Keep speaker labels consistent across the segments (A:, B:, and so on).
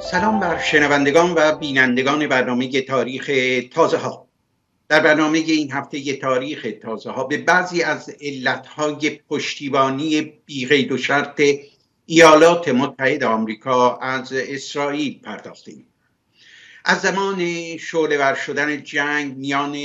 A: سلام بر شنوندگان و بینندگان برنامه تاریخ تازه ها در برنامه این هفته تاریخ تازه ها به بعضی از علتهای پشتیبانی بیغید و شرط ایالات متحد آمریکا از اسرائیل پرداختیم. از زمان شعله شدن جنگ میان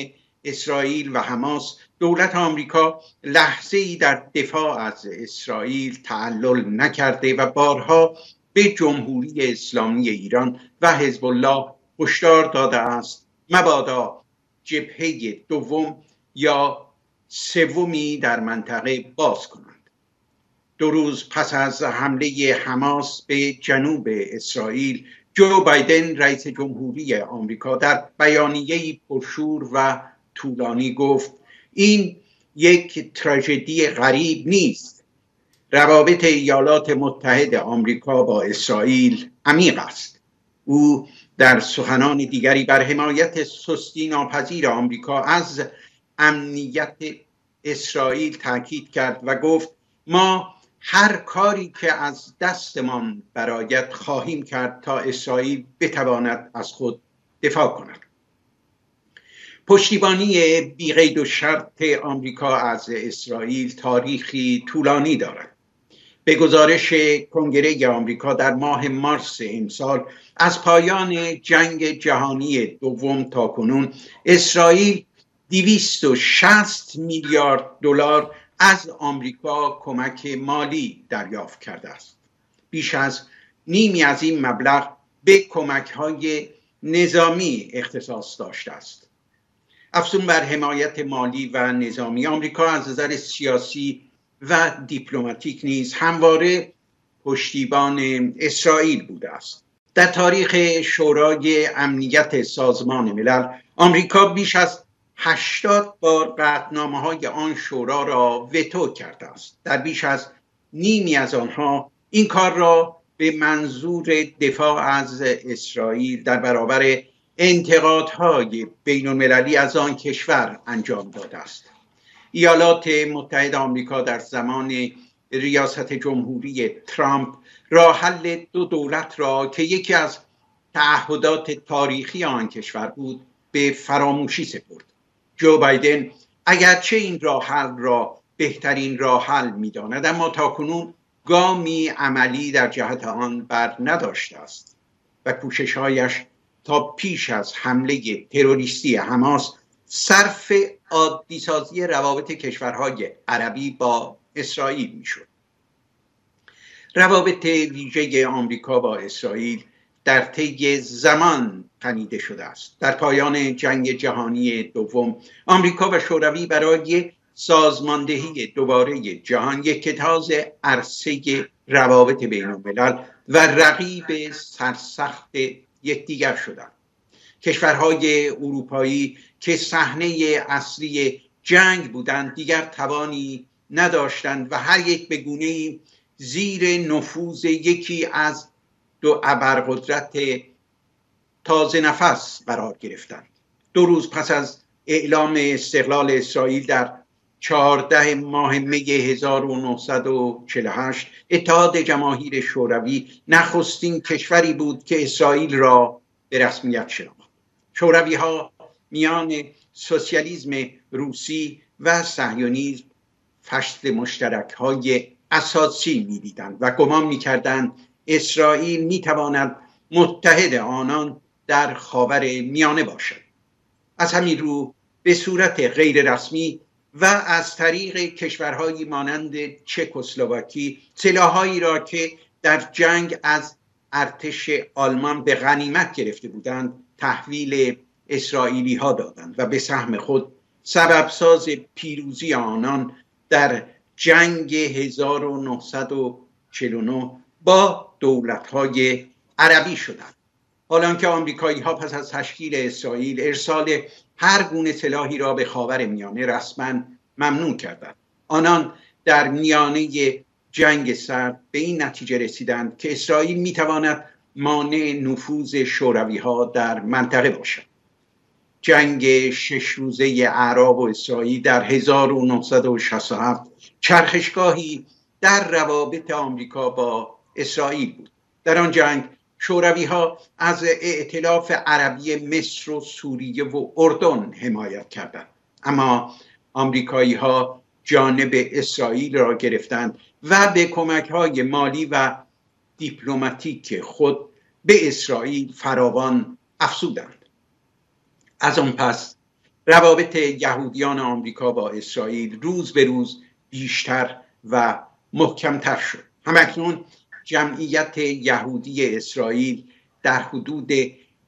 A: اسرائیل و حماس دولت آمریکا لحظه ای در دفاع از اسرائیل تعلل نکرده و بارها به جمهوری اسلامی ایران و حزب الله هشدار داده است. مبادا جبهه دوم یا سومی در منطقه باز کنند. دو روز پس از حمله حماس به جنوب اسرائیل جو بایدن رئیس جمهوری آمریکا در بیانیه پرشور و طولانی گفت این یک تراژدی غریب نیست. روابط ایالات متحد آمریکا با اسرائیل عمیق است. او در سخنان دیگری بر حمایت سستی ناپذیر آمریکا از امنیت اسرائیل تاکید کرد و گفت ما هر کاری که از دستمان برایت خواهیم کرد تا اسرائیل بتواند از خود دفاع کند. پشتیبانی بیقید و شرط آمریکا از اسرائیل تاریخی طولانی دارد. به گزارش کنگره آمریکا در ماه مارس امسال از پایان جنگ جهانی دوم تا کنون اسرائیل 260 میلیارد دلار از آمریکا کمک مالی دریافت کرده است. بیش از نیمی از این مبلغ به کمک های نظامی اختصاص داشته است. افزون بر حمایت مالی و نظامی آمریکا از نظر سیاسی و دیپلماتیک نیز همواره پشتیبان اسرائیل بوده است. در تاریخ شورای امنیت سازمان ملل آمریکا بیش از 80 بار قطنامه های آن شورا را وتو کرده است. در بیش از نیمی از آنها این کار را به منظور دفاع از اسرائیل در برابر انتقادهای بین المللی از آن کشور انجام داده است. ایالات متحد آمریکا در زمان ریاست جمهوری ترامپ راه حل دو دولت را که یکی از تعهدات تاریخی آن کشور بود به فراموشی سپرد. جو بایدن اگرچه این راه حل را بهترین راه حل می‌داند اما تاکنون گامی عملی در جهت آن بر نداشته است و کوششهایش تا پیش از حمله تروریستی حماس صرف عادی سازی روابط کشورهای عربی با اسرائیل می‌شد. روابط ویژه آمریکا با اسرائیل در طی زمان تنیده شده است. در پایان جنگ جهانی دوم آمریکا و شوروی برای سازماندهی دوباره جهان یک کتاز عرصه روابط بین الملل و رقیب سرسخت یکدیگر شدند. کشورهای اروپایی که صحنه اصلی جنگ بودند دیگر توانی نداشتند و هر یک به گونه زیر نفوذ یکی از دو ابرقدرت تازه نفس قرار گرفتند. دو روز پس از اعلام استقلال اسرائیل در چهارده ماه می 1948 اتحاد جماهیر شوروی نخستین کشوری بود که اسرائیل را به رسمیت شناخت. شوروی ها میان سوسیالیزم روسی و صهیونیسم فشت مشترک های اساسی می‌دیدند و گمان می‌کردند اسرائیل می‌تواند متحد آنان در خاور میانه باشد. از همین رو به صورت غیر رسمی و از طریق کشورهایی مانند چکسلواکی سلاحهایی را که در جنگ از ارتش آلمان به غنیمت گرفته بودند تحویل اسرائیلی ها دادند و به سهم خود سببساز پیروزی آنان در جنگ 1949 با دولت های عربی شدند. حالا که آمریکایی ها پس از تشکیل اسرائیل ارسال هر گونه سلاحی را به خاور میانه رسما ممنوع کردند آنان در میانه جنگ سرد به این نتیجه رسیدند که اسرائیل می‌تواند مانع نفوذ شوروی ها در منطقه باشد. جنگ شش روزه اعراب و اسرائیل در 1967 چرخشگاهی در روابط آمریکا با اسرائیل بود. در آن جنگ شوروی ها از ائتلاف عربی مصر و سوریه و اردن حمایت کردند. اما آمریکایی ها جانب اسرائیل را گرفتند و به کمک های مالی و دیپلماتیک خود به اسرائیل فراوان افزودند. از آن پس روابط یهودیان آمریکا با اسرائیل روز به روز بیشتر و محکمتر شد. همکنون جمعیت یهودی اسرائیل در حدود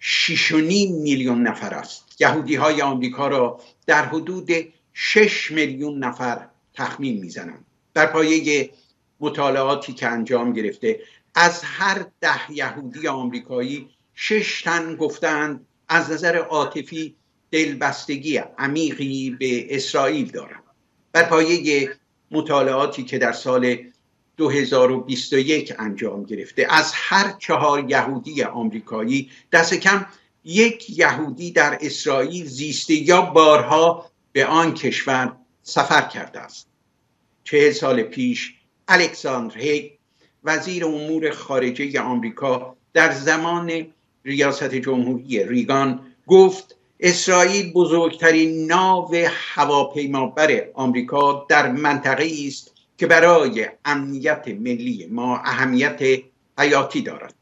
A: 6.5 میلیون نفر است. یهودی های آمریکا را در حدود 6 میلیون نفر تخمین می‌زنند. در پایه مطالعاتی که انجام گرفته از هر ده یهودی آمریکایی شش تن گفتند از نظر عاطفی دلبستگی عمیقی به اسرائیل دارند بر پایه مطالعاتی که در سال 2021 انجام گرفته از هر چهار یهودی آمریکایی دست کم یک یهودی در اسرائیل زیسته یا بارها به آن کشور سفر کرده است. چهل سال پیش الکساندر هیگ وزیر امور خارجه آمریکا در زمان ریاست جمهوری ریگان گفت اسرائیل بزرگترین ناو هواپیمابر آمریکا در منطقه است که برای امنیت ملی ما اهمیت حیاتی دارد.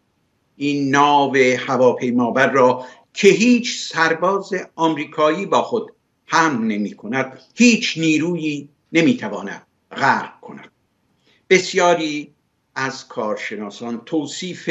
A: این ناو هواپیمابر را که هیچ سرباز آمریکایی با خود هم نمی کند هیچ نیرویی نمی تواند غرق کند. بسیاری از کارشناسان توصیف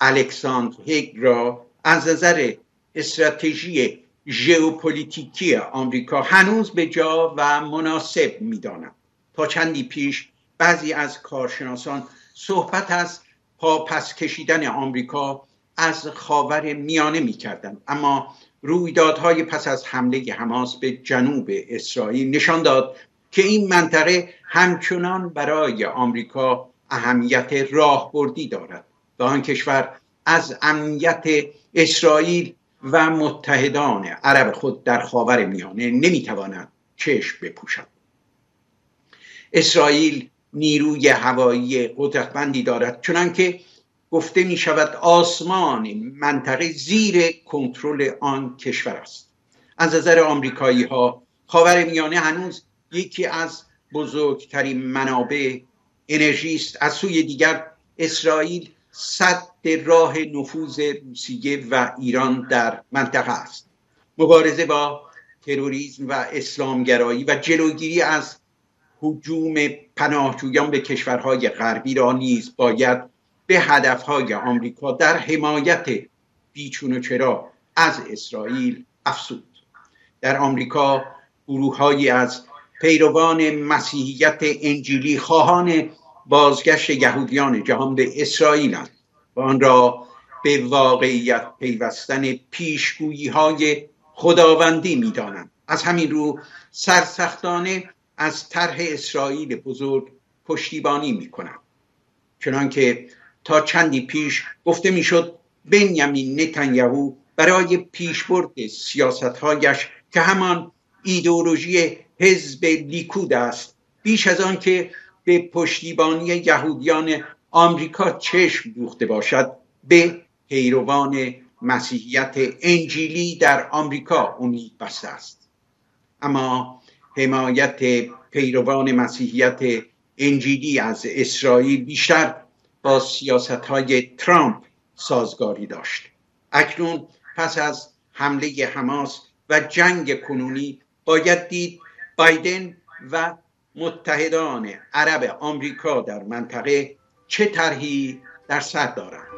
A: الکساندر هیگ را از نظر استراتژی ژئوپلیتیکی آمریکا هنوز به جا و مناسب می‌دانند تا چندی پیش بعضی از کارشناسان صحبت از پاپس کشیدن آمریکا از خاور میانه می‌کردند اما رویدادهای پس از حمله حماس به جنوب اسرائیل نشان داد که این منطقه همچنان برای آمریکا اهمیت راهبردی دارد و آن کشور از امنیت اسرائیل و متحدان عرب خود در خاور میانه نمی‌تواند چشم بپوشد. اسرائیل نیروی هوایی قدرتمندی دارد چنانکه گفته می شود آسمان منطقه زیر کنترل آن کشور است. از نظر آمریکایی ها خاور میانه هنوز یکی از بزرگترین منابع انرژی است. از سوی دیگر اسرائیل صد راه نفوذ روسیه و ایران در منطقه است. مبارزه با تروریسم و اسلامگرایی و جلوگیری از حجوم پناهجویان به کشورهای غربی را نیز باید به هدفهای آمریکا در حمایت بیچون و چرا از اسرائیل افسود در آمریکا گروههایی از پیروان مسیحیت انجیلی خواهان بازگشت یهودیان جهان به اسرائیل و آن را به واقعیت پیوستن پیشگویی های خداوندی می‌دانند. از همین رو سرسختانه از طرح اسرائیل بزرگ پشتیبانی می‌کنند. چنانکه تا چندی پیش گفته می‌شد بنیامین نتانیاهو برای پیشبرد سیاستهایش که همان ایدئولوژی حزب لیکود است. بیش از آن که به پشتیبانی یهودیان آمریکا چشم دوخته باشد به پیروان مسیحیت انجیلی در آمریکا امید بسته است. اما حمایت پیروان مسیحیت انجیلی از اسرائیل بیشتر با سیاست های ترامپ سازگاری داشت. اکنون پس از حمله حماس و جنگ کنونی باید دید بایدن و متحدان عرب آمریکا در منطقه چه طرحی در سر دارند؟